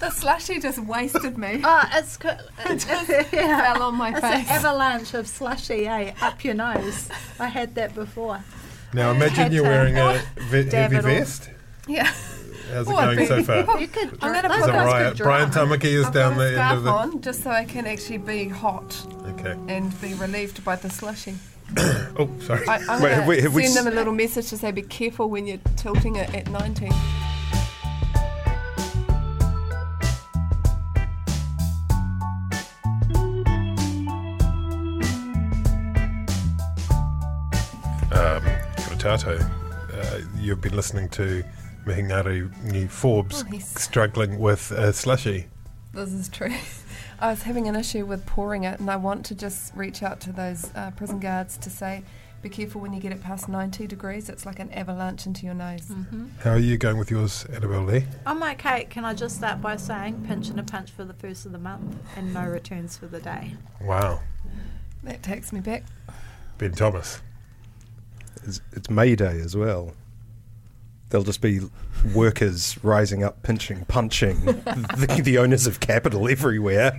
The slushy just wasted me. Oh, it's co- it, it, yeah. Fell on my It's face. an avalanche of slushy, eh? Up your nose. I had that before. Now imagine you're wearing a ve- heavy vest. Yeah. How's it Oh, going so far? You could. I'm gonna put it guys Brian drive. Tamaki is I've down got the a end of the. on just so I can actually be hot Okay. and be relieved by the slushy. Oh, sorry. I, I'm Wait, have we- have we s- them a little message to say be careful when you're tilting it at 90. Kotato, uh, you've been listening to Mihingaru New Forbes Oh, he's- struggling with uh, slushy. This is true. I was having an issue with pouring it, and I want to just reach out to those uh, prison guards to say, be careful when you get it past 90 degrees. It's like an avalanche into your nose. Mm. How are you going with yours, Annabelle Lee? On my cake, can I just start by saying pinch and a punch for the first of the month and no returns for the day? Wow. That takes me back. Ben Thomas. It's, it's May Day as well. There'll just be workers rising up, pinching, punching the, the owners of capital everywhere.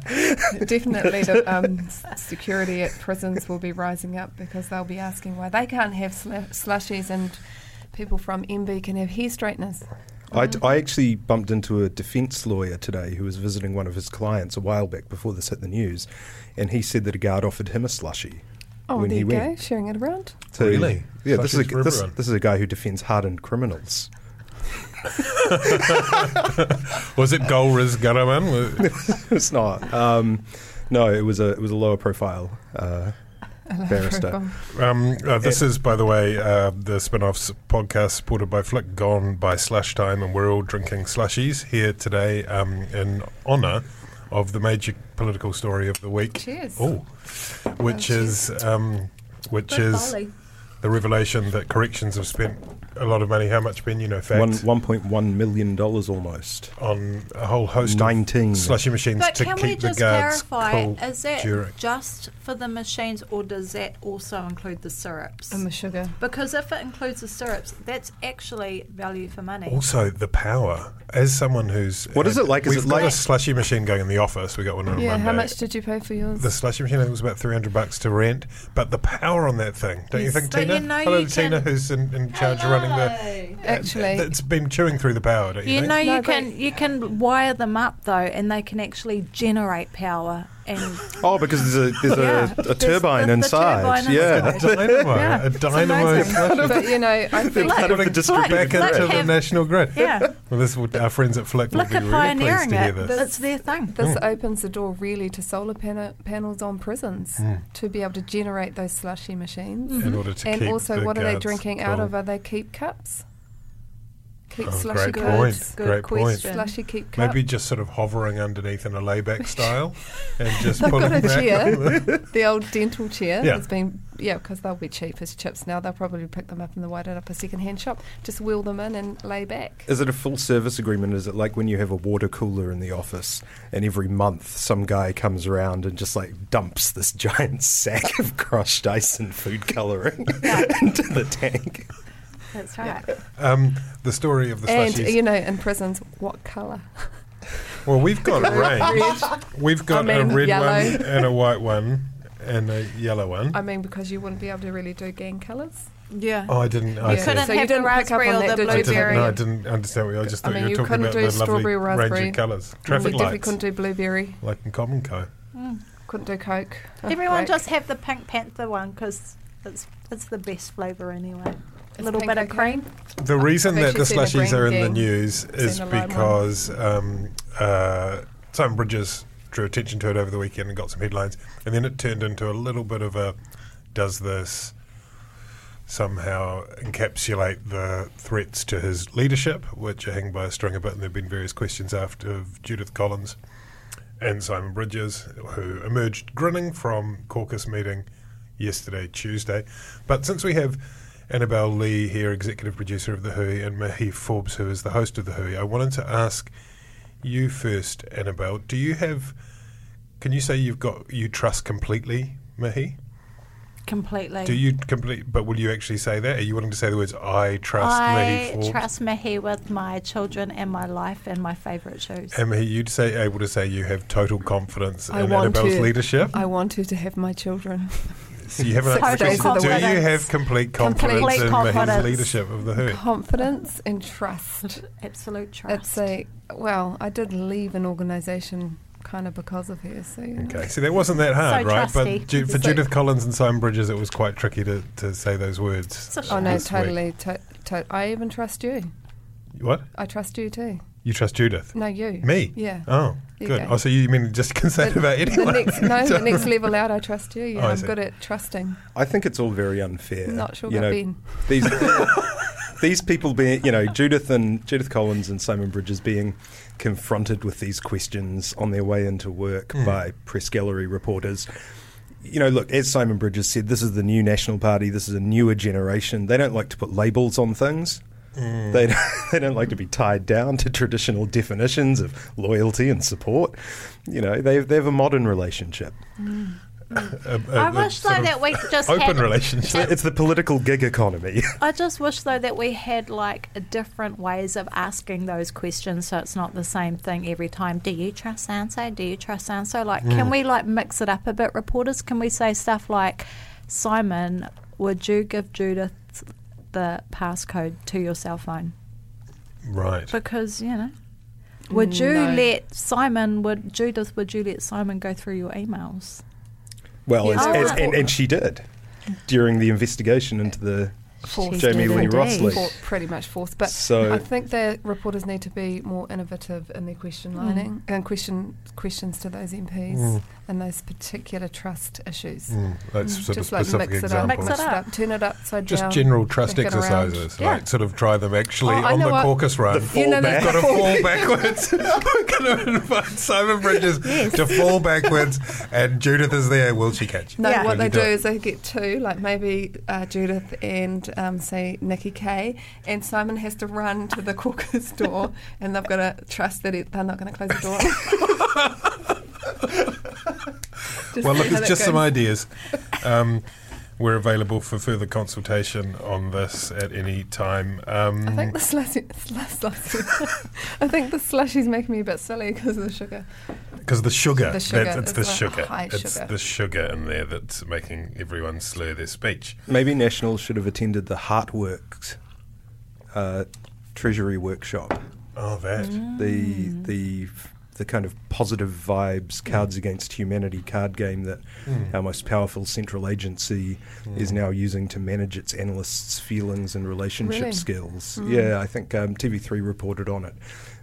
Definitely, the um, security at prisons will be rising up because they'll be asking why they can't have sl- slushies and people from MB can have hair straighteners. I, I actually bumped into a defence lawyer today who was visiting one of his clients a while back before this hit the news, and he said that a guard offered him a slushie. Oh, when there he you went. go, sharing it around. So, Really? Yeah, this is, a, this, this is a guy who defends hardened criminals. Was it Golriz Ghahraman? it's not. Um, no, it was a it was a lower profile uh, barrister. Um, uh, this is, by the way, uh, the spin offs podcast supported by Flick, gone by slush time, and we're all drinking slushies here today um, in honour of the major political story of the week. Cheers. Oh, which Oh, is um, which Good is volley. the revelation that corrections have spent a lot of money. How much, been You know, One one point one million dollars almost. on a whole host Nineteen. of slushy machines But to can keep we the just guards clarify? cool Is that during. just for the machines, or does that also include the syrups? And the sugar. Because if it includes the syrups, that's actually value for money. Also, the power. As someone who's What is it like? Is We've it got like- a slushy machine going in the office. We got one on Yeah, Monday. how much did you pay for yours? The slushy machine I think was about three hundred bucks to rent, but the power on that thing, don't you think, but Tina? you know Hello, you Tina, can- who's in, in charge of running the. Actually, uh, it's been chewing through the power, don't you, You think? know, you but- can you can wire them up though, and they can actually generate power. And Oh, because there's a there's Yeah. a, a There's turbine the- the inside. turbine yeah. inside. a dynamo, Yeah, a it's dynamo amazing. but you know, I They're think part of the Putting distributed back into Flick the have- national grid. yeah, Well, this would, our friends at Flick would look be at really pleased pioneering to hear it. this. It's their thing. this Mm. opens the door really to solar pana- panels on prisons Mm. to be able to generate those slushy machines. In order to And keep also, the what are they guards drinking out cool. of? Are they keep cups? Keep Oh, slushy great cups. point. Good Great point. question. Slushy keep cup. Maybe just sort of hovering underneath in a layback style, and just They've pulling got a back. chair. the old dental chair Yeah. has been yeah because they'll be cheap as chips now they'll probably pick them up in the white up a second hand shop just wheel them in and lay back Is it a full service agreement? Is it like when you have a water cooler in the office and every month some guy comes around and just like dumps this giant sack of crushed ice and food colouring into the tank? That's right. Um, the story of the and slushies. you know in prisons what colour well, we've got a range. We've got I a mean, red yellow. one and a white one and a yellow one. I mean because you wouldn't be able to really do gang colours Yeah. Oh, I didn't. I Yeah. couldn't So you have the didn't pick up raspberry on or that, the did you? I didn't, blueberry. no, I didn't understand what you. I just I thought mean, you you were talking couldn't about do the lovely strawberry, range raspberry. of colours. we Traffic definitely lights, couldn't do blueberry. like in Common Co. Couldn't do Coke. Everyone black. just have the Pink Panther one because it's it's the best flavour anyway. A little bit of okay? cream. The reason that the actually seen slushies are in green the news is Seen a lime one. because um, uh, Simon Bridges drew attention to it over the weekend and got some headlines, and then it turned into a little bit of a does this somehow encapsulate the threats to his leadership, which are hanging by a string a bit, and there have been various questions after of Judith Collins and Simon Bridges, who emerged grinning from caucus meeting yesterday, Tuesday. But since we have Annabelle Lee here, executive producer of The Hui, and Mihi Forbes, who is the host of The Hui, I wanted to ask you first, Annabelle. Do you have, can you say you've got, you trust completely, Mihi? Completely. Do you complete, but will you actually say that? Are you willing to say the words, I trust Mihi I Forbes? trust Mihi with my children and my life and my favourite shoes. And Mihi, you'd say, able to say you have total confidence I in want Annabelle's to. leadership? I want to to have my children. So you have an Six application. days of the Do week. you have complete confidence Complete in Mihi's confidence. leadership of the Hui? Confidence and trust. Absolute trust. It's a well, I did leave an organisation kind of because of her. So you. Okay, so that wasn't that hard, So right? trusty. But Ju- for So- Judith Collins and Simon Bridges, it was quite tricky to, to say those words. Oh no, totally. To, to, I even trust you. What? I trust you too. You trust Judith? No, you. Me? Yeah. Oh, You good. go. Oh, so you mean just concerned say it about the anyone? next, no, the next level out, I trust you. Yeah, Oh, I I'm good at trusting. I think it's all very unfair. Not sure you about know, Ben. These these people being, you know, Judith and Judith Collins and Simon Bridges being confronted with these questions on their way into work Hmm. by press gallery reporters. You know, look, as Simon Bridges said, this is the new National Party. This is a newer generation. They don't like to put labels on things. Hmm. They, they don't like to be tied down to traditional definitions of loyalty and support. You know, they they have a modern relationship. A- a- I a wish though that we just open had, relationship. It's the political gig economy. I just wish though that we had like different ways of asking those questions, so it's not the same thing every time. Do you trust Sanso? Do you trust Sanso? Like, Hmm. can we like mix it up a bit? Reporters, can we say stuff like, Simon, would you give Judith the passcode to your cell phone? right. Because you know. Would you No. let Simon? Would Judith? Would you let Simon go through your emails? Well, Yeah, as, so as, what- and, and she did during the investigation into the Forced Jami-Lee. Rossley. For, pretty much forced. But So- I think the reporters need to be more innovative in their question lining and question questions to those MPs Mm. And those particular trust issues. Mm, that's sort Just of like specific mix it up. Mix it up. turn it upside Just down. general trust back exercises, Yeah. like sort of try them actually Oh, on the caucus run. The You know, fallback. Got to fall backwards. We're going to invite Simon Bridges to fall backwards, and Judith is there. Will she catch? you? No, Yeah. what they do do is they get two, like maybe uh, Judith and um, say Nikki Kaye, and Simon has to run to the caucus door, and they've got to trust that it, they're not going to close the door. Just Well, look, it's that just some ideas. Um, we're available for further consultation on this at any time. Um, I think the slushy, slushy, I think the slushy's making me a bit silly because of the sugar. Because the sugar, The sugar, that's, it's the the sugar, high it's sugar. the sugar in there that's making everyone slur their speech. Maybe National should have attended the Heartworks uh, Treasury workshop. Oh, that. The the the kind of positive vibes, Cards Against Humanity card game that Mm. our most powerful central agency is now using to manage its analysts' feelings and relationship Really? skills. Mm. Yeah, I think um, TV3 reported on it.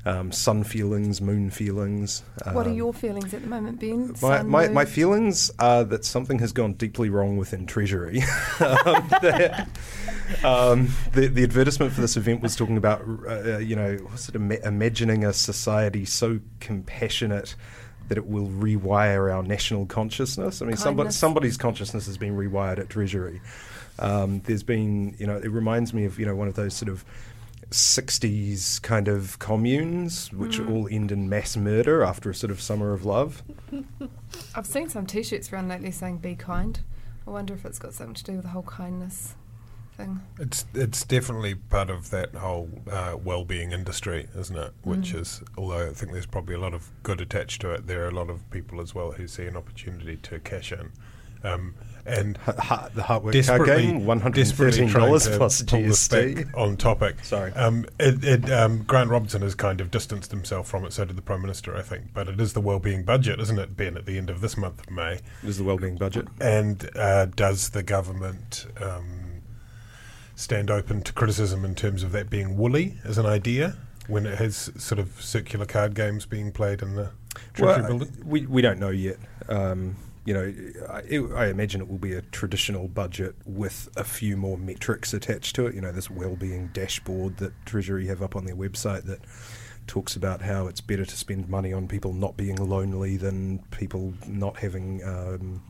Um, sun feelings, moon feelings. what are um, your feelings at the moment, Ben? My, Sun, my, my feelings are that something has gone deeply wrong within Treasury. um, that, um, the, the advertisement for this event was talking about, uh, you know, was it ima- imagining a society so compassionate that it will rewire our national consciousness? I mean, somebody, somebody's consciousness has been rewired at Treasury. Um, there's been, you know, it reminds me of, you know, one of those sort of 60s kind of communes, which Mm. all end in mass murder after a sort of summer of love. I've seen some T-shirts around lately saying "Be kind." I wonder if it's got something to do with the whole kindness thing. It's it's definitely part of that whole uh, well-being industry, isn't it? Which Mm. is, although I think there's probably a lot of good attached to it, there are a lot of people as well who see an opportunity to cash in. Um, and Ha- the Heartwork card desperately, game, one hundred thirteen dollars plus GST. on topic. Sorry. Um, it, it, um, Grant Robertson has kind of distanced himself from it. So did the Prime Minister, I think. But it is the wellbeing budget, isn't it, Ben? At the end of this month of May, it is the wellbeing budget? and uh, does the government um, stand open to criticism in terms of that being woolly as an idea when it has sort of circular card games being played in the Treasury Well, building? we we don't know yet. Um, you know, I, imagine it will be a traditional budget with a few more metrics attached to it. You know, this well-being dashboard that Treasury have up on their website that talks about how it's better to spend money on people not being lonely than people not having um,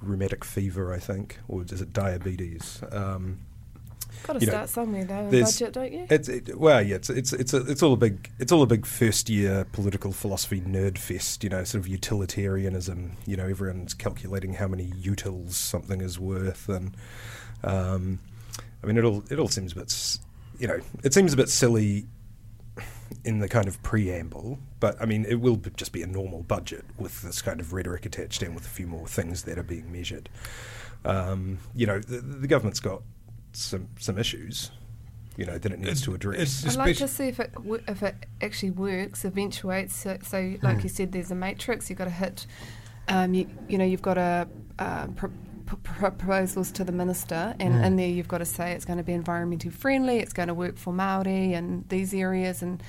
rheumatic fever. I think, or is it diabetes? Um, Got to you know, start somewhere though budget, don't you? It's it, well, yeah. It's it's it's a, it's all a big it's all a big first year political philosophy nerd fest. You know, sort of utilitarianism. You know, everyone's calculating how many utils something is worth, and um, I mean, it all it all seems a bit, you know, it seems a bit silly in the kind of preamble, but I mean, it will b- just be a normal budget with this kind of rhetoric attached and with a few more things that are being measured. Um, you know, the, the government's got some some issues, you know, that it needs It- to address. I'd like to see if it w- if it actually works, eventuates. So, so like you said, there's a matrix. You've got to hit. Um, you, you know, you've got to uh, pro- pro- pro- proposals to the minister, and in there you've got to say it's going to be environmentally friendly. It's going to work for Maori and these areas and.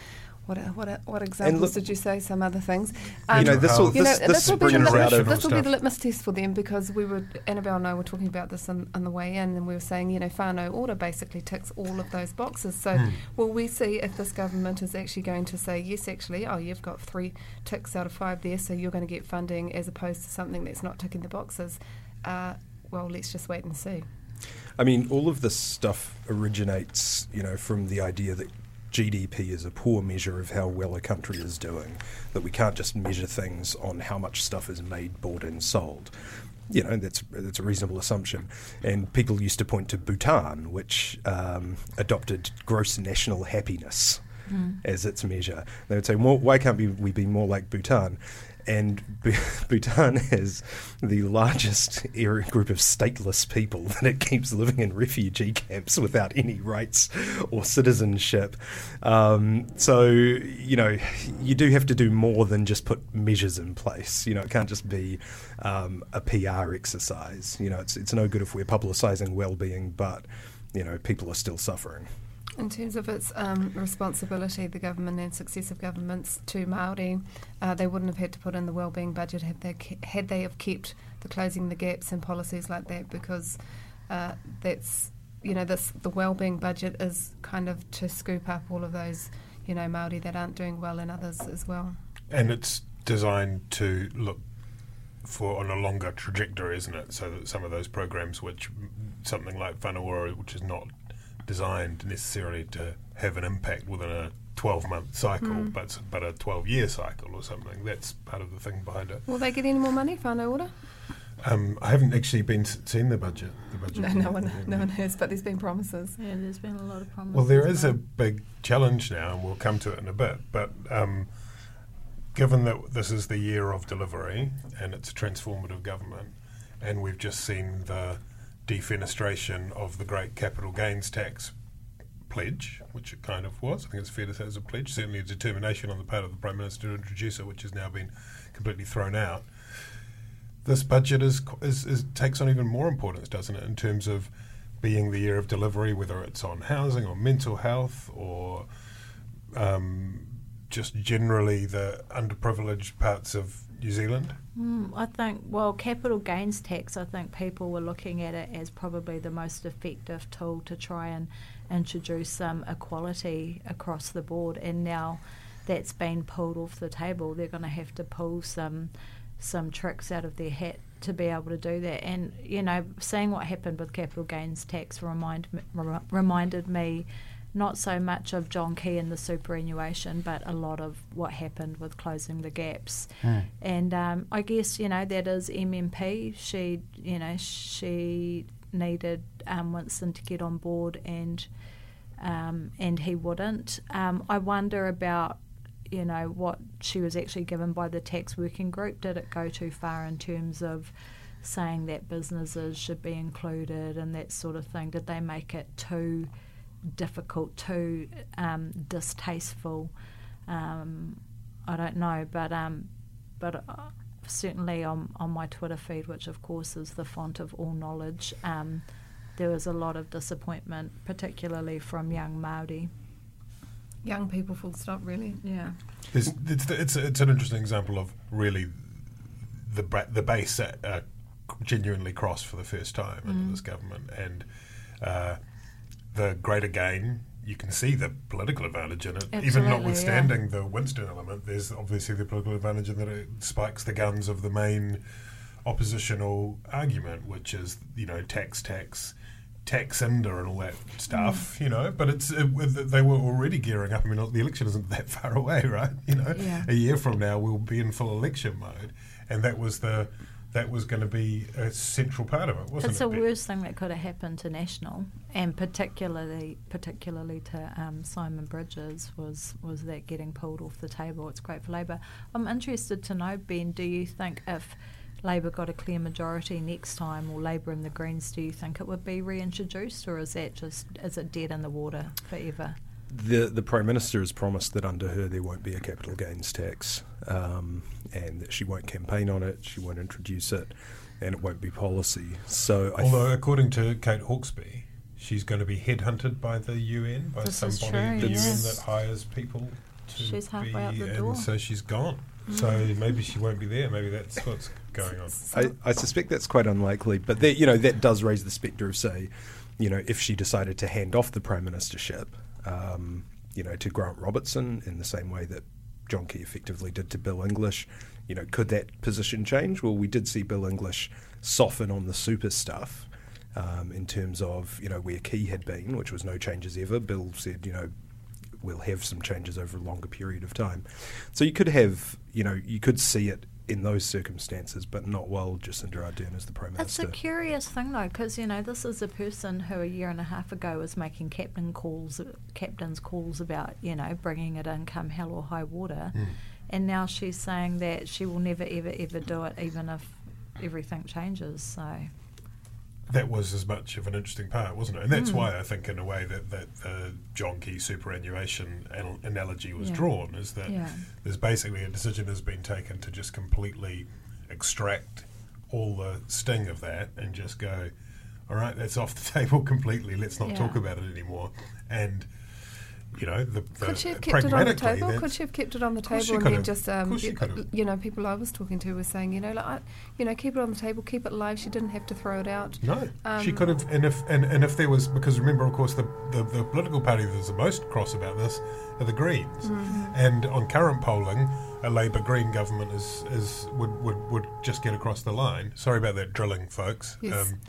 What, what, what examples look- did you say? Some other things. you know, this will you know, this, this will be the brings lit- out of this will be the litmus test for them because we were Annabelle and I were talking about this on, on the way in, and we were saying, you know, Whānau Ora basically ticks all of those boxes. So, will we see if this government is actually going to say, yes, actually, oh, you've got three ticks out of five there, so you're going to get funding, as opposed to something that's not ticking the boxes. Uh, well, let's just wait and see. I mean, all of this stuff originates, you know, from the idea that GDP is a poor measure of how well a country is doing. That we can't just measure things on how much stuff is made, bought, and sold. You know, that's that's a reasonable assumption. And people used to point to Bhutan, which um, adopted gross national happiness as its measure. They would say, well, why can't we, we be more like Bhutan? And B- Bhutan has the largest group of stateless people that it keeps living in refugee camps without any rights or citizenship. Um, so, you know, you do have to do more than just put measures in place. You know, it can't just be um, a PR exercise. You know, it's, it's no good if we're publicising well-being, but, you know, people are still suffering. In terms of its um, responsibility, the government and successive governments to Maori, uh, they wouldn't have had to put in the wellbeing budget had they ke- had they have kept the closing the gaps and policies like that because uh, that's you know this the wellbeing budget is kind of to scoop up all of those you know Maori that aren't doing well and others as well. And it's designed to look for on a longer trajectory, isn't it? So that some of those programs, which something like Whānau Ora, which is not designed necessarily to have an impact within a 12 month cycle, but but a 12 year cycle or something. That's part of the thing behind it. Will they get any more money? Whānau Ora? Um, I haven't actually been s- seen the budget. The budget. No, no one, no one has. But there's been promises. Yeah, there's been a lot of promises. Well, there is a big challenge now, and we'll come to it in a bit. But um, given that this is the year of delivery and it's a transformative government, and we've just seen the defenestration of the great capital gains tax pledge, which it kind of was. I think it's fair to say it was a pledge, certainly a determination on the part of the Prime Minister to introduce it, which has now been completely thrown out. This budget is, is, is takes on even more importance, doesn't it, in terms of being the year of delivery, whether it's on housing or mental health or um, just generally the underprivileged parts of New Zealand. Mm, I think, well, capital gains tax, I think people were looking at it as probably the most effective tool to try and introduce some equality across the board. And now that's been pulled off the table. They're going to have to pull some some tricks out of their hat to be able to do that. And, you know, seeing what happened with capital gains tax remind, reminded me not so much of John Key and the superannuation, but a lot of what happened with closing the gaps. And um, I guess you know that is MMP. She, you know, she needed um, Winston to get on board, and um, and he wouldn't. Um, I wonder about you know what she was actually given by the tax working group. Did it go too far in terms of saying that businesses should be included and that sort of thing? Did they make it too difficult, too um, distasteful? Um, I don't know, but um, but uh, certainly on on my Twitter feed, which of course is the font of all knowledge, um, there was a lot of disappointment, particularly from young Maori. Young people, full stop, really. Yeah. It's, it's, it's, it's an interesting example of really the the base uh, genuinely crossed for the first time mm. under this government, and uh, the greater gain. You can see the political advantage in it, Absolutely, even notwithstanding yeah. the Winston element. There's obviously the political advantage in that it spikes the guns of the main oppositional argument, which is you know tax, tax, tax under and all that stuff, mm. you know. But it's it, they were already gearing up. I mean, the election isn't that far away, right? You know, yeah. a year from now we'll be in full election mode, and that was the that was going to be a central part of it, wasn't it's it? It's the worst thing that could have happened to National, and particularly particularly to um, Simon Bridges was was that getting pulled off the table. It's great for Labor. I'm interested to know, Ben. Do you think if Labor got a clear majority next time, or Labor and the Greens, do you think it would be reintroduced, or is that just is it dead in the water forever? The the prime minister has promised that under her there won't be a capital gains tax, um, and that she won't campaign on it, she won't introduce it, and it won't be policy. So, although according to Kate Hawkesby, she's going to be headhunted by the UN by this somebody in the UN that hires people. To she's halfway be, out the and door. so she's gone. Mm. So maybe she won't be there. Maybe that's what's going on. I, I suspect that's quite unlikely, but that you know that does raise the spectre of say, you know, if she decided to hand off the prime ministership um, you know, to Grant Robertson in the same way that John Key effectively did to Bill English. You know, could that position change? Well, we did see Bill English soften on the super stuff um, in terms of, you know, where Key had been, which was no changes ever. Bill said, you know, we'll have some changes over a longer period of time. So you could have, you know, you could see it in those circumstances, but not while Jacinda Ardern is the Prime Minister. It's a curious thing, though, because, you know, this is a person who a year and a half ago was making captain calls, captain's calls about, you know, bringing it in come hell or high water. Mm. And now she's saying that she will never, ever, ever do it, even if everything changes. So that was as much of an interesting part, wasn't it? And that's mm. why I think, in a way, that that the John Key superannuation an- analogy was yeah. drawn is that yeah. there's basically a decision has been taken to just completely extract all the sting of that and just go, all right, that's off the table completely. Let's not yeah. talk about it anymore. And you know, the, the could she have kept it on the table? Could she have kept it on the table and then just, um, you, you, know, people I was talking to were saying, you know, like, I, you know, keep it on the table, keep it live. She didn't have to throw it out. No, um, she could have, and if and, and if there was, because remember, of course, the, the, the political party that's the most cross about this are the Greens, mm-hmm. and on current polling, a Labor Green government is is would, would, would just get across the line. Sorry about that drilling, folks. Yes. Um,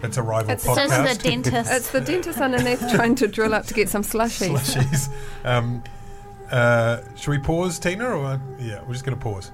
that's a rival it's podcast. It's the dentist. it's the dentist underneath trying to drill up to get some slushies. Slushies. Um, uh, should we pause, Tina? Or yeah, we're just going to pause.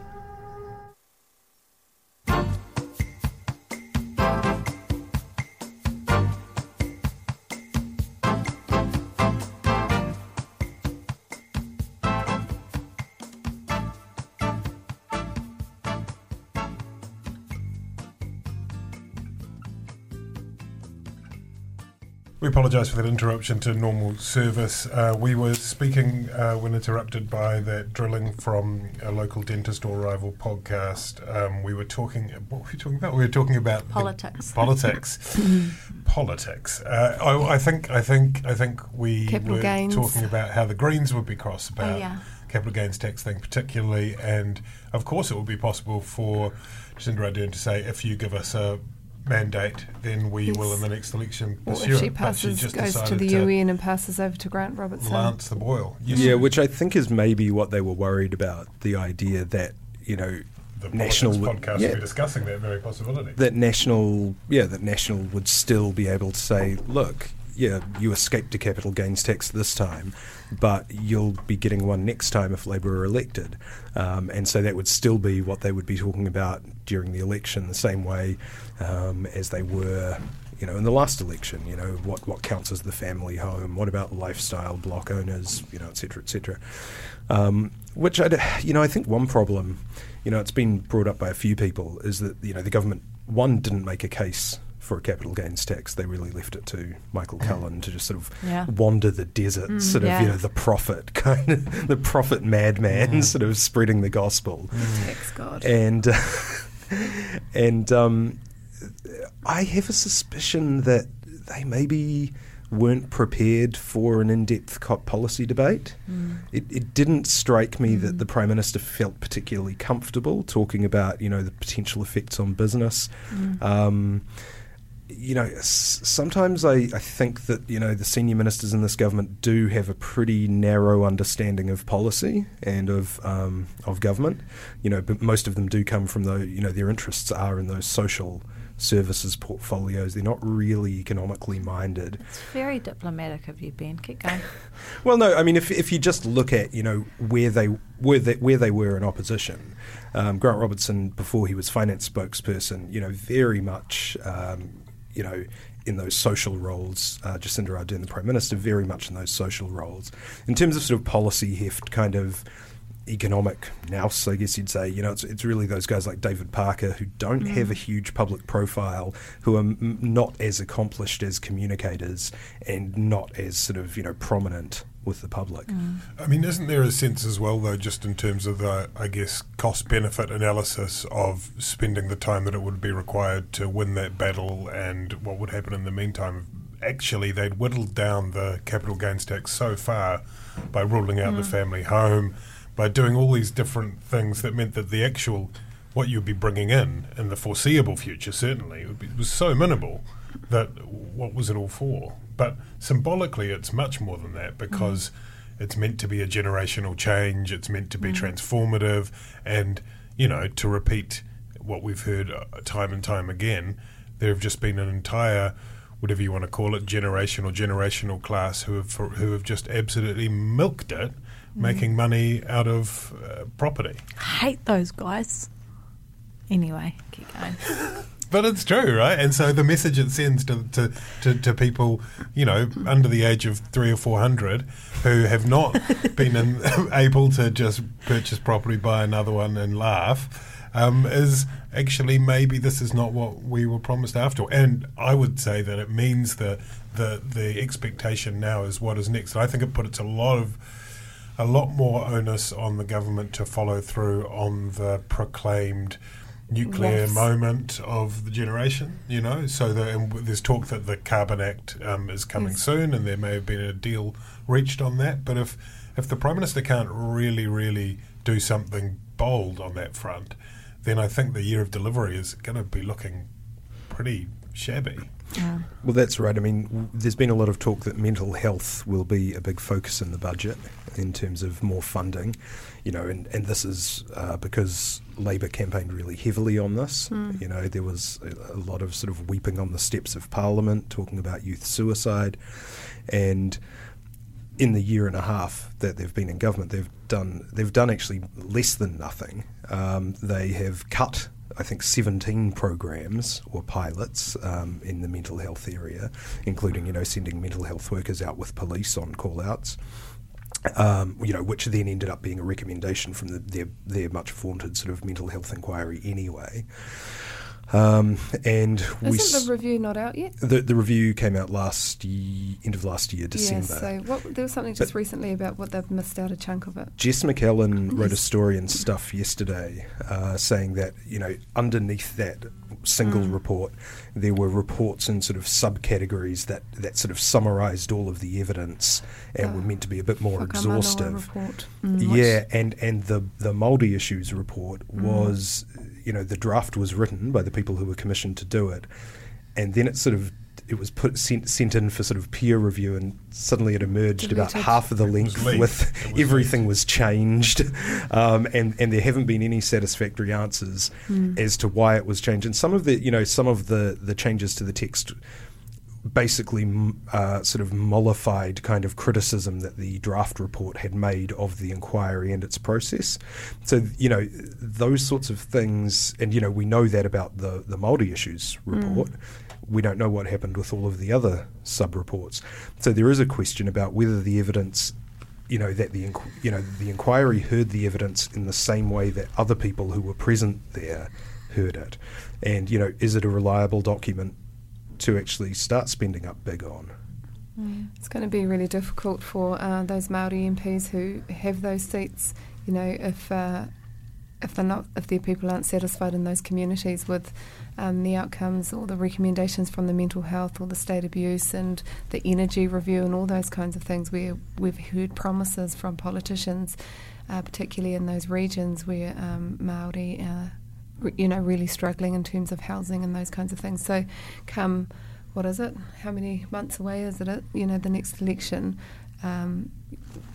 Apologise for that interruption to normal service. Uh, we were speaking uh, when interrupted by that drilling from a local dentist or rival podcast. Um, we were talking. What were we talking about? We were talking about politics. Politics. politics. Uh, I, I, think. I think. I think we capital were gains. talking about how the Greens would be cross Oh, about yeah. capital gains tax thing, particularly, and of course it would be possible for Jacinda Ardern to say, if you give us a mandate, then we Yes. will in the next election Or pursue if she it. But passes, just goes to decided the UN and passes over to Grant Robertson. lance the boil. Yes. Yeah, which I think is maybe what they were worried about the idea that, you know, the national politics would- podcast yeah. will be discussing that very possibility. that national yeah that national would still be able to say look yeah you escaped a capital gains tax this time but you'll be getting one next time if Labor are elected. Um, and so that would still be what they would be talking about during the election the same way um, as they were you know in the last election you know what what counts as the family home what about lifestyle block owners you know et cetera et cetera. Um, which I, you know, I think one problem, you know, it's been brought up by a few people, is that you know the government one didn't make a case for a capital gains tax. They really left it to Michael Cullen to just sort of Yeah. wander the desert, sort of yeah. you know the prophet kind of the prophet madman, sort of spreading the gospel Tax God. and uh, and um, I have a suspicion that they maybe weren't prepared for an in-depth COP policy debate. It, it didn't strike me that the prime minister felt particularly comfortable talking about you know the potential effects on business. Um, you know, s- sometimes I, I think that, you know, the senior ministers in this government do have a pretty narrow understanding of policy and of um, of government. You know, but most of them do come from the, you know, their interests are in those social services portfolios. They're not really economically minded. It's very diplomatic of you, Ben. Keep going. Well, no, I mean, if, if you just look at you know where they where they, where they were in opposition, um, Grant Robertson before he was finance spokesperson, you know, very much um, you know in those social roles. Uh, Jacinda Ardern, the prime minister, very much in those social roles. In terms of sort of policy heft, kind of economic nous, I guess you'd say. You know, it's, it's really those guys like David Parker who don't have a huge public profile, who are m- not as accomplished as communicators and not as sort of, you know, prominent with the public. Mm. I mean, isn't there a sense as well, though, just in terms of the, I guess, cost benefit analysis of spending the time that it would be required to win that battle and what would happen in the meantime? Actually, they'd whittled down the capital gains tax so far by ruling out the mm. family home, by doing all these different things that meant that the actual what you'd be bringing in in the foreseeable future certainly would be, was so minimal that what was it all for? But symbolically, it's much more than that because it's meant to be a generational change. It's meant to be transformative, and you know, to repeat what we've heard uh, time and time again, there have just been an entire, whatever you want to call it, generation or generational class who have who have just absolutely milked it, making money out of uh, property. I hate those guys. Anyway, keep going. But it's true, right? And so the message it sends to, to, to, to people, you know, under the age of three or four hundred who have not been in, able to just purchase property, buy another one, and laugh, um, is actually maybe this is not what we were promised after. all. And I would say that it means that the the expectation now is what is next. And I think it puts a lot of a lot more onus on the government to follow through on the proclaimed nuclear Yes. moment of the generation, you know. So the, and there's talk that the Carbon Act um, is coming Yes. soon, and there may have been a deal reached on that. But if if the prime minister can't really, really do something bold on that front, then I think the year of delivery is going to be looking pretty shabby. Well, that's right. I mean, there's been a lot of talk that mental health will be a big focus in the budget in terms of more funding. You know, and, and this is uh, because Labor campaigned really heavily on this. You know, there was a, a lot of sort of weeping on the steps of Parliament talking about youth suicide. And in the year and a half that they've been in government, they've done they've done actually less than nothing. Um, they have cut, I think, 17 programs or pilots um, in the mental health area, including you know sending mental health workers out with police on call outs. Um, you know, which then ended up being a recommendation from the, their their much vaunted sort of mental health inquiry anyway. Um, and we Isn't the review not out yet? the the review came out last ye- end of last year, December. Yeah, so what, there was something just recently about what they've missed out a chunk of it. Jess McAllen wrote a story and stuff yesterday uh, saying that, you know, underneath that single Mm. report, there were reports in sort of subcategories that, that sort of summarised all of the evidence and were Ah, meant to be a bit more exhaustive. report. Mm, Yeah, and, and the, the Māori issues report Mm. was, you know, the draft was written by the people who were commissioned to do it, and then it sort of it was put sent, sent in for sort of peer review, and suddenly it emerged about half of the length with was everything was changed, um, and and there haven't been any satisfactory answers as to why it was changed. And some of the you know some of the the changes to the text basically uh, sort of mollified kind of criticism that the draft report had made of the inquiry and its process. So you know those sorts of things, and you know we know that about the the Māori issues report. We don't know what happened with all of the other sub reports. So there is a question about whether the evidence you know that the inqu- you know the inquiry heard the evidence in the same way that other people who were present there heard it. And, you know, is it a reliable document to actually start spending up big on? It's going to be really difficult for uh, those Maori MPs who have those seats. You know, if uh, if they're not, if their people aren't satisfied in those communities with um, the outcomes or the recommendations from the mental health or the state abuse and the energy review and all those kinds of things, where we've heard promises from politicians, uh, particularly in those regions where um, Maori, uh, you know, really struggling in terms of housing and those kinds of things. So, come what is it? How many months away is it? You know, the next election. Um,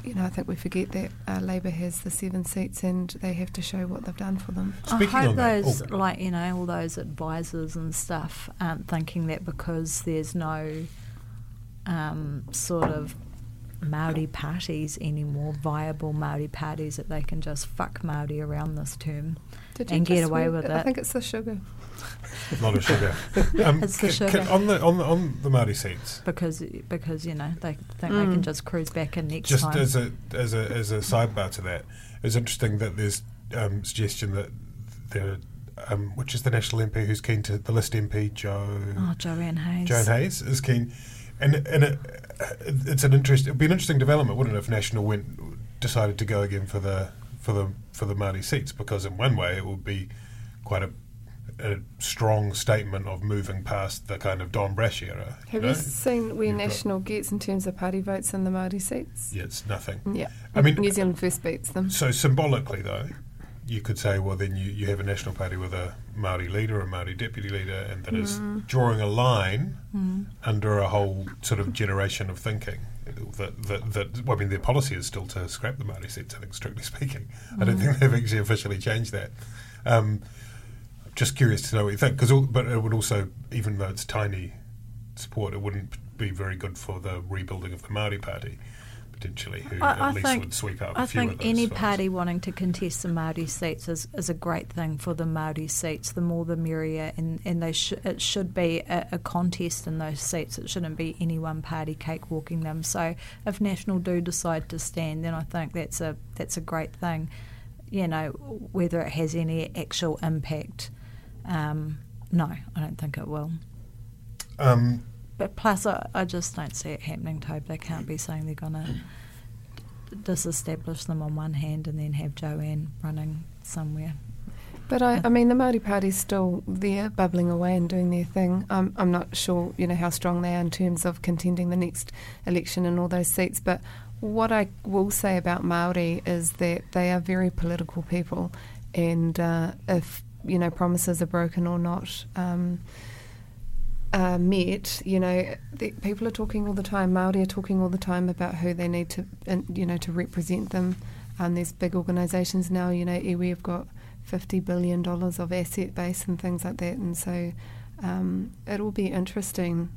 you know, I think we forget that uh, Labor has the seven seats and they have to show what they've done for them. Speaking I hope on that- those, oh. like you know, all those advisors and stuff aren't thinking that because there's no um, sort of Maori parties anymore, viable Maori parties, that they can just fuck Maori around this term Did and get away read- with I think it's the sugar. Not a sugar. Um, It's the c- c- sugar. on the on the on the Maori seats. because because you know they think they can Mm. just cruise back in next Just time. Just as a as a as a sidebar to that, it's interesting that there's um, suggestion that there, um, which is the national MP who's keen to the list MP Joe oh, Joanne Hayes. Joan Hayes is keen, and and it, it's an interest. It'd be an interesting development, wouldn't it, if National went decided to go again for the for the for the Māori seats? Because in one way, it would be quite a a strong statement of moving past the kind of Don Brash era. Have know? you seen where You've National gets in terms of party votes in the Māori seats? Yeah, it's nothing. Yeah. I mean- New Zealand first beats them. So symbolically, though, you could say, well, then you, you have a national party with a Maori leader, a Maori deputy leader, and that is mm. drawing a line mm. under a whole sort of generation of thinking. That, that, that well, I mean, their policy is still to scrap the Maori seats. I think, strictly speaking, I don't think mm. they've actually officially changed that. Um, i'm just curious to know what you think, because but it would also, even though it's tiny support, it wouldn't be very good for the rebuilding of the Maori party potentially, who I, at I least think, would sweep out I a few think of those any votes. party wanting to contest the Maori seats is, is a great thing for the Maori seats. The more the merrier, and, and they sh- it should be a, a contest in those seats. It shouldn't be any one party cakewalking them. So if National do decide to stand, then I think that's a that's a great thing. You know, whether it has any actual impact, um, no, I don't think it will. Um, But plus, I, I just don't see it happening, Tobe. They can't be saying they're going to disestablish them on one hand and then have Joanne running somewhere. But I, I mean, the Māori Party's still there, bubbling away and doing their thing. I'm not sure, you know, how strong they are in terms of contending the next election and all those seats. But what I will say about Maori is that they are very political people, and uh, if you know promises are broken or not. Um, uh, met, you know, the, people are talking all the time. Maori are talking all the time about who they need to, you know, to represent them. Um, there's big organisations now, you know, iwi have got fifty billion dollars of asset base and things like that, and so um, it'll be interesting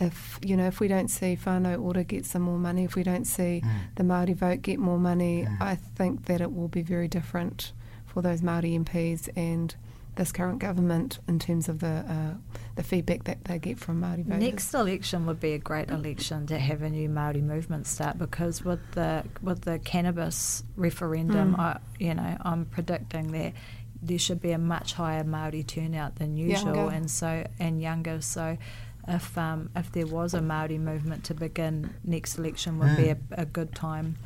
if you know if we don't see Whānau Ora get some more money, if we don't see the Maori vote get more money, I think that it will be very different for those Maori MPs and this current government in terms of the uh, the feedback that they get from Maori voters. Next election would be a great election to have a new Maori movement start because with the with the cannabis referendum, Mm. I, you know, I'm predicting that there should be a much higher Maori turnout than usual, Younger. and so and younger. So, if um, if there was a Maori movement to begin, next election would be a, a good time.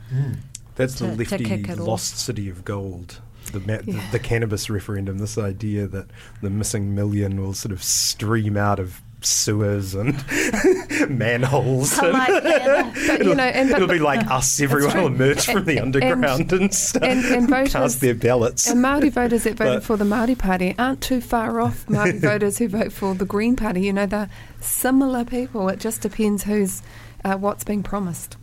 That's to- the to lefty kick it off. lost city of gold. The, ma- Yeah. the cannabis referendum. This idea that the missing million will sort of stream out of sewers and manholes. I and like that. But, you know, and- but- it'll be like us. Everyone will emerge from the underground and, stuff. and- and voters- cast their ballots. And Maori voters that voted But- for the Maori Party aren't too far off Maori voters who vote for the Green Party. You know, they're similar people. It just depends who's uh, what's being promised.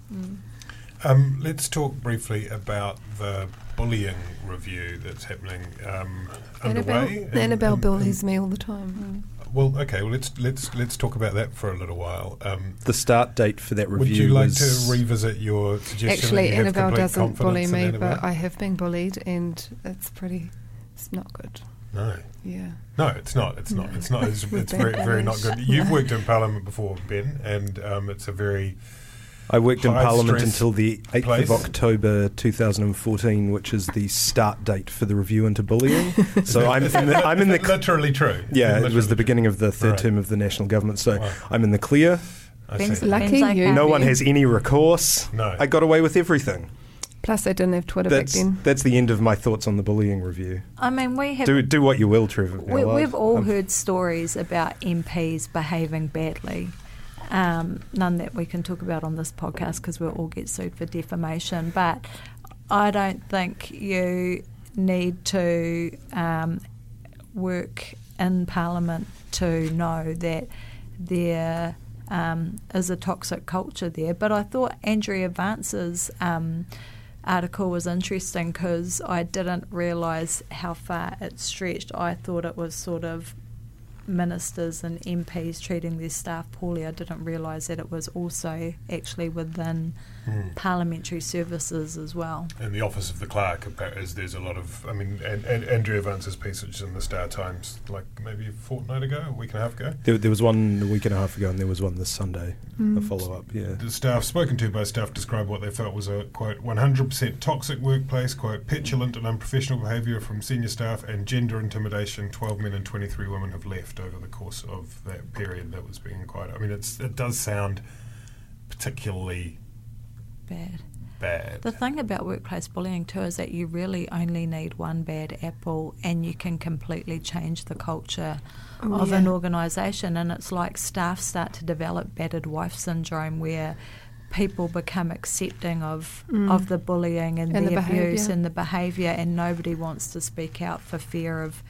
Um, let's talk briefly about the bullying review that's happening um, Annabelle, underway. and- Annabelle and- bullies me all the time. Well, okay. Well, let's let's let's talk about that for a little while. Um, the start date for that review would you like to revisit your suggestion? Actually, you Annabelle doesn't bully me, but I have been bullied, and it's pretty. It's not good. no, Yeah. no, it's not. It's not. No. It's not. It's, We've it's been very very not good. You've worked in Parliament before, Ben, and um, it's a very I worked in Parliament until the 8th place. of October 2014, which is the start date for the review into bullying. so I'm in the, I'm in the cl- literally true. yeah, it was the beginning of the third Right. term of the national government. So Wow. I'm in the clear. I Ben's- Lucky Ben's okay. you. No one has any recourse. No. I got away with everything. Plus, they didn't have Twitter That's back then. that's the end of my thoughts on the bullying review. I mean, we have Do do what you will, Trevor. We, we've all I'm- heard stories about MPs behaving badly. Um, none that we can talk about on this podcast because we'll all get sued for defamation. But I don't think you need to um, work in Parliament to know that there um, is a toxic culture there. But I thought Andrea Vance's um, article was interesting because I didn't realise how far it stretched. I thought it was sort of ministers and MPs treating their staff poorly. I didn't realise that it was also actually within Hmm. parliamentary services as well. In the office of the clerk, appa- is there's a lot of. I mean, and, and Andrea Vance's piece, which is in the Star Times, like maybe a fortnight ago, a week and a half ago. There, there was one a week and a half ago, and there was one this Sunday. Mm. A follow up. Yeah. The staff spoken to by staff described what they felt was a quote 100% toxic workplace, quote petulant and unprofessional behaviour from senior staff and gender intimidation. 12 men and 23 women have left over the course of that period that was being inquired. I mean, it's it does sound particularly Bad. bad. The thing about workplace bullying too is that you really only need one bad apple and you can completely change the culture Oh, of yeah. an organisation. And it's like staff start to develop battered wife syndrome where people become accepting of, Mm. of the bullying and, And the, the abuse and the behaviour and nobody wants to speak out for fear of,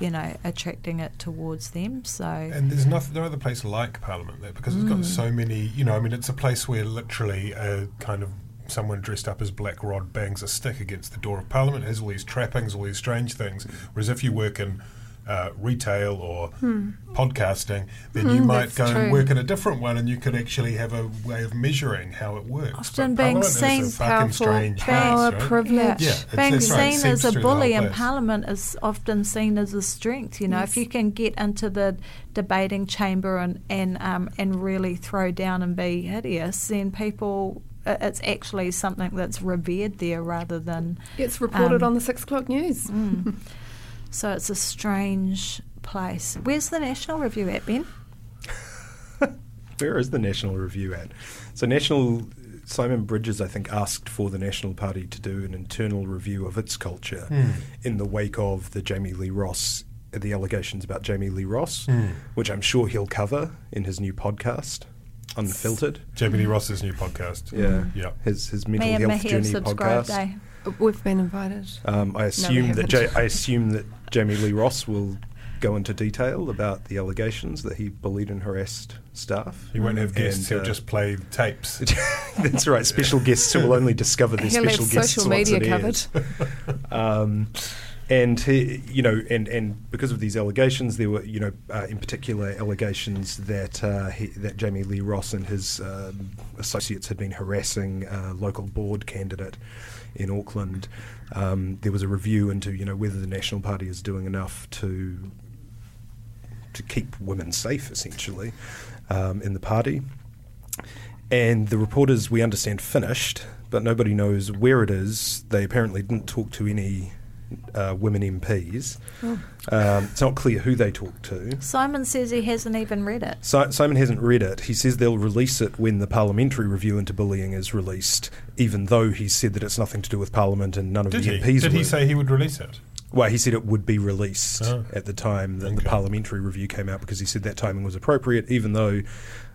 you know, attracting it towards them. So And there's nothing, no other place like Parliament there because it's Mm. got so many. You know, I mean, it's a place where literally a kind of someone dressed up as Black Rod bangs a stick against the door of Parliament, has all these trappings, all these strange things. Whereas if you work in uh, retail or podcasting, then you Hmm, might that's go and work in a different one, and you could actually have a way of measuring how it works. Often But being Parliament is a seen fucking Powerful strange power, place, right? privilege. Yeah, it's- being that's right, seen as a through the whole bully in. Parliament is often seen as a strength. You know, if you can get into the debating chamber and and um, and really throw down and be hideous, then people. It's actually something that's revered there rather than. It's reported Um, on the six o'clock news. Mm. so it's a strange place. Where's the National Review at, Ben? Where is the National Review at? So, National Simon Bridges, I think, asked for the National Party to do an internal review of its culture Hmm. in the wake of the Jami-Lee Ross, the allegations about Jami-Lee Ross, Hmm. which I'm sure he'll cover in his new podcast, Unfiltered. Jami-Lee Ross's new podcast. Yeah, Yeah. his his mental Me and health journey podcast. eh? We've been invited. Um, I we assume that haven't. ja- I assume that Jami-Lee Ross will go into detail about the allegations that he bullied and harassed staff. He won't have guests, And, he'll uh, just play tapes. That's right. Special guests who will only discover their He'll special guests social once media it airs. covered. Um, and he, you know, and, and because of these allegations, there were, you know, uh, in particular allegations that uh, he, that Jami-Lee Ross and his um, associates had been harassing a local board candidate in Auckland. Um, there was a review into, you know, whether the National Party is doing enough to to keep women safe, essentially, um, in the party. And the reporters, we understand, finished, but nobody knows where it is. They apparently didn't talk to any uh, women MPs. Oh. Um, it's not clear who they talked to. Simon says he hasn't even read it. Si- Simon hasn't read it. He says they'll release it when the parliamentary review into bullying is released, even though he said that it's nothing to do with Parliament and none of Did the he? MPs Did he were. say he would release it? Well, he said it would be released Oh. at the time that the parliamentary review came out because he said that timing was appropriate, even though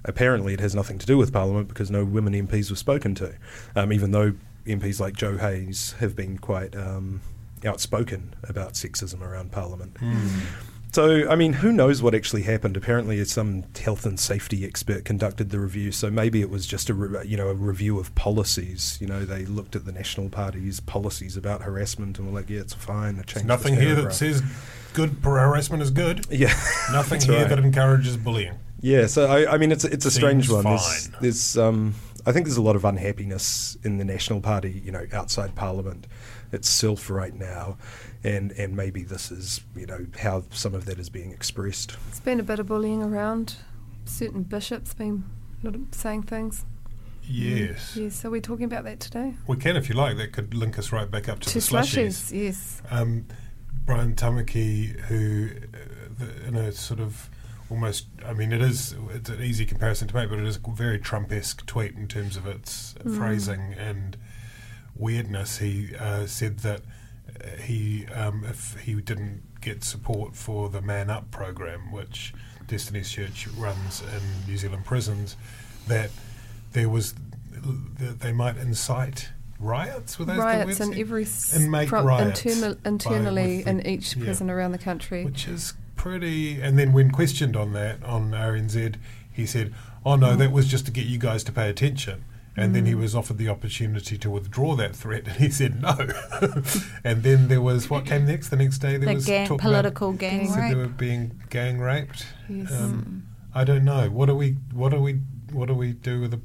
apparently it has nothing to do with Parliament because no women MPs were spoken to. Um, even though MPs like Jo Hayes have been quite um, outspoken about sexism around Parliament. So, I mean, who knows what actually happened? Apparently, some health and safety expert conducted the review, so maybe it was just a re- you know a review of policies. You know, they looked at the National Party's policies about harassment and were like, yeah, it's fine. There's changed nothing here that says good harassment is good. Yeah, Nothing here right. that encourages bullying. Yeah, so I, I mean, it's it's a strange Seems one. There's, fine. there's um, I think there's a lot of unhappiness in the National Party, you know, outside Parliament itself right now, and and maybe this is you know how some of that is being expressed. It's been a bit of bullying around. Certain bishops been not saying things. Yes. Yes, are we talking about that today? We can, if you like. That could link us right back up to, To the slushies. slushies, yes. Um, Brian Tamaki, who, uh, the, in a sort of almost, I mean, it is it's an easy comparison to make, but it is a very Trump-esque tweet in terms of its phrasing and weirdness. He uh, said that uh, he, um, if he didn't get support for the Man Up program, which Destiny's Church runs in New Zealand prisons, that there was that they might incite riots. Were those Riots in every and make pro- riots internal, by- internally the- in each yeah. prison around the country. which is pretty. And then when questioned on that on RNZ, he said, "Oh no, that was just to get you guys to pay attention." And then he was offered the opportunity to withdraw that threat, and he said no. and then there was what came next. The next day there The was gang, talk political gang About, said they were being gang raped. Yes. Um, I don't know. What do we? What do we? What do we do with the,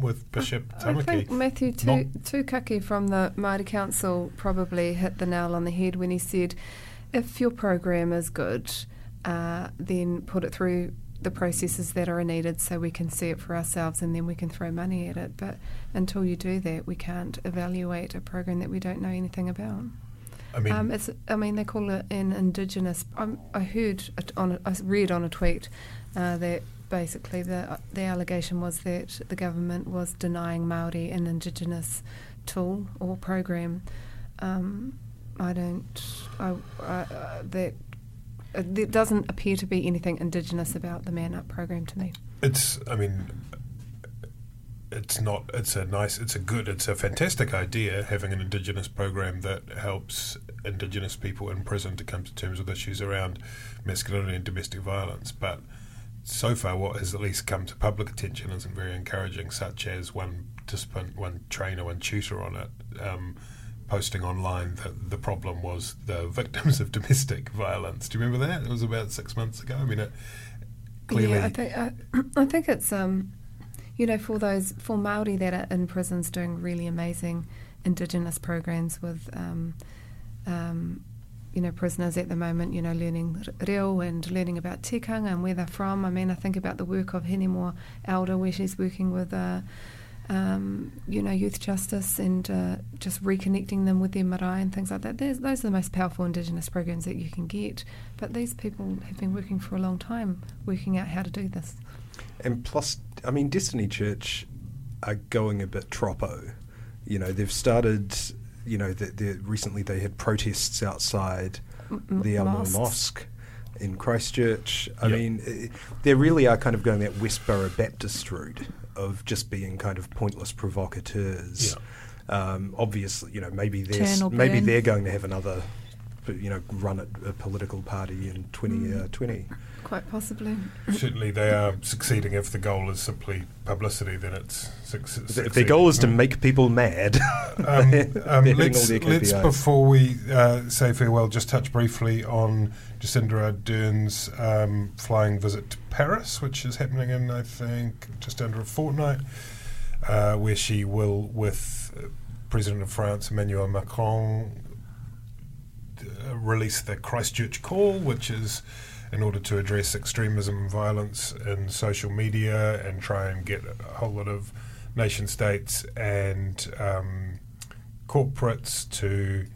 with Bishop I Tamaki? think Matthew Tu- Tukaki from the Māori Council probably hit the nail on the head when he said, if your program is good, uh, then put it through the processes that are needed so we can see it for ourselves and then we can throw money at it. But until you do that, we can't evaluate a program that we don't know anything about. I mean, Um, it's, I mean, they call it an indigenous. Um, I heard on, a, I read on a tweet uh, that basically the the allegation was that the government was denying Maori an indigenous tool or program. Um, I don't. I, I, uh, that. There doesn't appear to be anything indigenous about the Man Up program to me. It's. I mean, it's not. It's a nice. It's a good. It's a fantastic idea having an Indigenous program that helps Indigenous people in prison to come to terms with issues around masculinity and domestic violence. But so far, what has at least come to public attention isn't very encouraging, such as one participant, one trainer, one tutor on it. Um, Posting online that the problem was the victims of domestic violence. Do you remember that? It was about six months ago. I mean, it clearly Yeah, I think I, I think it's um, you know, for those for Maori that are in prisons doing really amazing Indigenous programs with, um, um, you know, prisoners at the moment. You know, learning reo and learning about tikanga and where they're from. I mean, I think about the work of Hinemoa Elder, where she's working with. Uh, um, you know, youth justice and uh, just reconnecting them with their marae and things like that. There's, those are the most powerful Indigenous programs that you can get. But these people have been working for a long time, working out how to do this. And plus, I mean, Destiny Church are going a bit troppo. You know, they've started. You know, the, the, recently they had protests outside M- the Al Noor mosques. Mosque in Christchurch. I Yep. mean, eh, they really are kind of going that Westboro Baptist route of just being kind of pointless provocateurs. Um, obviously, you know, maybe they're s- Turn or maybe they're going to have another, you know, run at a political party in twenty uh. Quite possibly. Certainly, they are succeeding. If the goal is simply publicity, then it's suc- If their goal is to make people mad, Um, um, let's, all their let's before we uh, say farewell, just touch briefly on Jacinda Ardern's um, flying visit to Paris, which is happening in, I think, just under a fortnight, uh, where she will, with uh, President of France Emmanuel Macron, uh, release the Christchurch Call, which is in order to address extremism violence in social media and try and get a whole lot of nation states and um, corporates to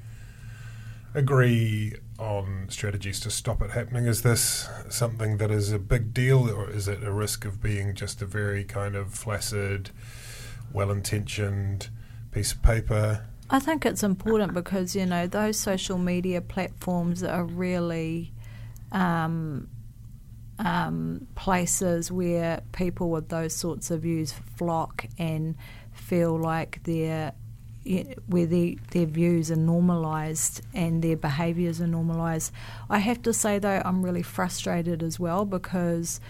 agree on strategies to stop it happening. Is this something that is a big deal, or is it a risk of being just a very kind of flaccid, well intentioned piece of paper? I think it's important because you know those social media platforms are really um, um, places where people with those sorts of views flock and feel like their where their their views are normalised and their behaviours are normalised. I have to say though, I'm really frustrated as well because.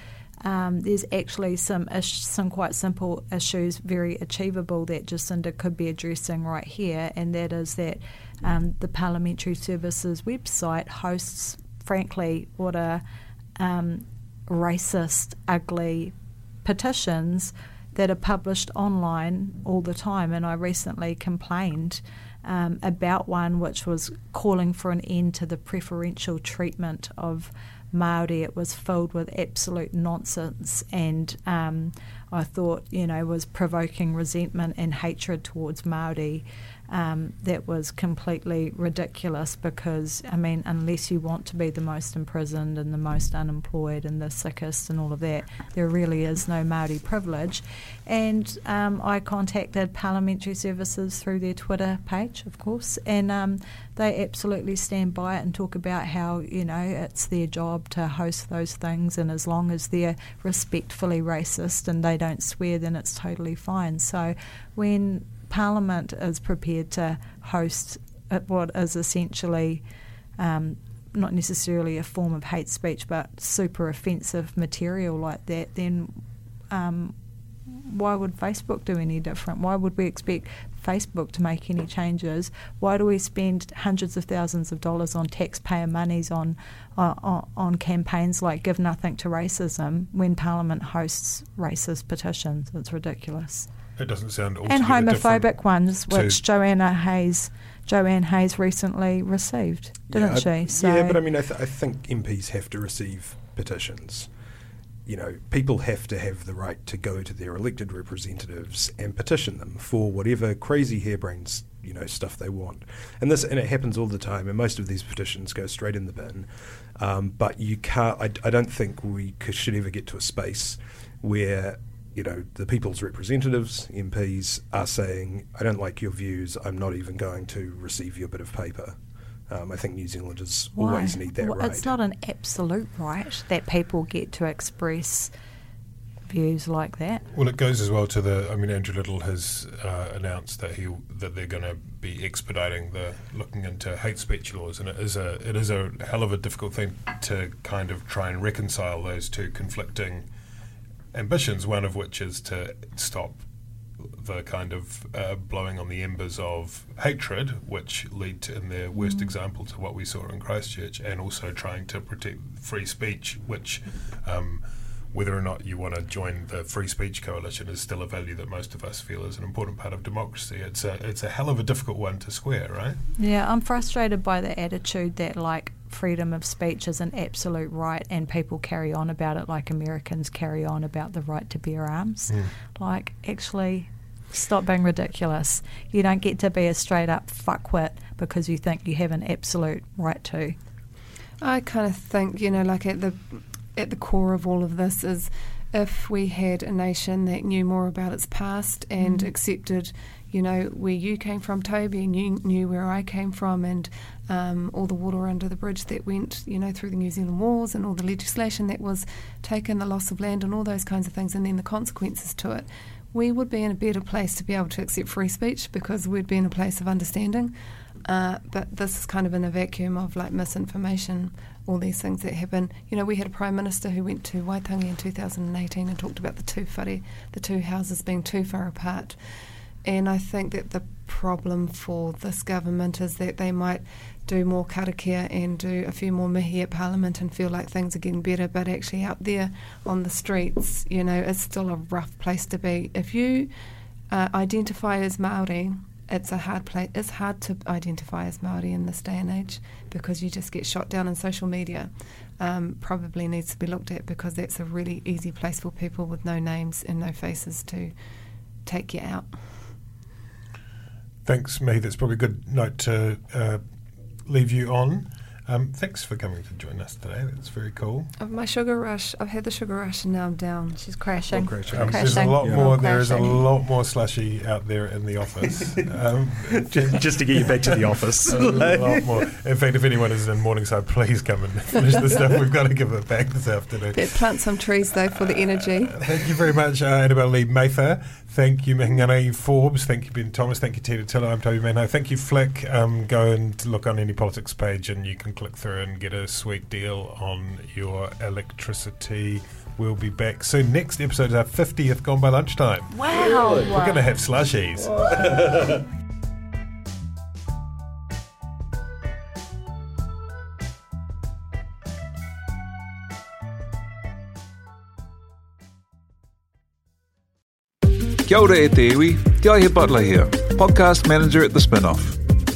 Um, there's actually some ish, some quite simple issues, very achievable that Jacinda could be addressing right here, and that is that um, the Parliamentary Services website hosts, frankly, what are um, racist, ugly petitions that are published online all the time. And I recently complained um, about one which was calling for an end to the preferential treatment of Maori. It was filled with absolute nonsense, and um, I thought, you know, was provoking resentment and hatred towards Maori um, that was completely ridiculous because, I mean, unless you want to be the most imprisoned and the most unemployed and the sickest and all of that, there really is no Māori privilege. And um, I contacted Parliamentary Services through their Twitter page, of course, and um, they absolutely stand by it and talk about how, you know, it's their job to host those things, and as long as they're respectfully racist and they don't swear, then it's totally fine. So when Parliament is prepared to host what is essentially um, not necessarily a form of hate speech, but super offensive material like that, then um, why would Facebook do any different? Why would we expect Facebook to make any changes? Why do we spend hundreds of thousands of dollars on taxpayer monies on uh, on campaigns like "Give Nothing to Racism" when Parliament hosts racist petitions? It's ridiculous. It doesn't sound and homophobic ones, which Joanna Hayes, Joanne Hayes recently received, didn't yeah, she? So yeah, but I mean, I, th- I think MPs have to receive petitions. You know, people have to have the right to go to their elected representatives and petition them for whatever crazy harebrained you know stuff they want. And this and it happens all the time. And most of these petitions go straight in the bin. Um, but you can't. I, I don't think we should ever get to a space where you know, the people's representatives, MPs, are saying, I don't like your views, I'm not even going to receive your bit of paper. Um, I think New Zealanders Why? always need that well, right. It's not an absolute right that people get to express views like that. Well, it goes as well to the. I mean, Andrew Little has uh, announced that he that they're going to be expediting the looking into hate speech laws, and it is a it is a hell of a difficult thing to kind of try and reconcile those two conflicting ambitions, one of which is to stop the kind of uh, blowing on the embers of hatred, which lead to, in their worst mm. example to what we saw in Christchurch, and also trying to protect free speech, which, um, whether or not you want to join the free speech coalition, is still a value that most of us feel is an important part of democracy. It's a it's a hell of a difficult one to square, right? Yeah, I'm frustrated by the attitude that like freedom of speech is an absolute right and people carry on about it like Americans carry on about the right to bear arms. Mm. Like, actually, stop being ridiculous. You don't get to be a straight up fuckwit because you think you have an absolute right to. I kind of think, you know, like at the at the core of all of this is if we had a nation that knew more about its past and mm. accepted you know, where you came from, Toby, and you knew where I came from, and um, all the water under the bridge that went, you know, through the New Zealand wars, and all the legislation that was taken, the loss of land, and all those kinds of things, and then the consequences to it. We would be in a better place to be able to accept free speech because we'd be in a place of understanding. Uh, but this is kind of in a vacuum of like misinformation, all these things that happen. You know, we had a prime minister who went to Waitangi in 2018 and talked about the two whare, the two houses being too far apart. And I think that the problem for this government is that they might do more karakia and do a few more mihi at Parliament and feel like things are getting better, but actually out there on the streets, you know, it's still a rough place to be. If you uh, identify as Maori, it's a hard place. It's hard to identify as Maori in this day and age because you just get shot down in social media. Um, probably needs to be looked at because that's a really easy place for people with no names and no faces to take you out. Thanks, May. That's probably a good note to uh, leave you on. Um, thanks for coming to join us today. That's very cool. Of my sugar rush, I've had the sugar rush and now I'm down. She's crashing. crashing. Um, there's a lot yeah. more. There is a lot more slushy out there in the office. um, just to get you back to the office. a lot more. In fact, if anyone is in Morningside, please come and finish the stuff. We've got to give it back this afternoon. Better plant some trees though for the energy. Uh, thank you very much, uh, Annabelle Lee-Mather. Thank you, Mihingarangi Forbes. Thank you, Ben Thomas. Thank you, Tina Tiller. I'm Toby Manhire. Thank you, Flick. Um, go and look on any politics page and you can click through and get a sweet deal on your electricity. We'll be back soon. Next episode is our 50th Gone by Lunchtime. Wow. We're going to have slushies. Kia ora e te iwi, Te Butler here, podcast manager at The Spinoff.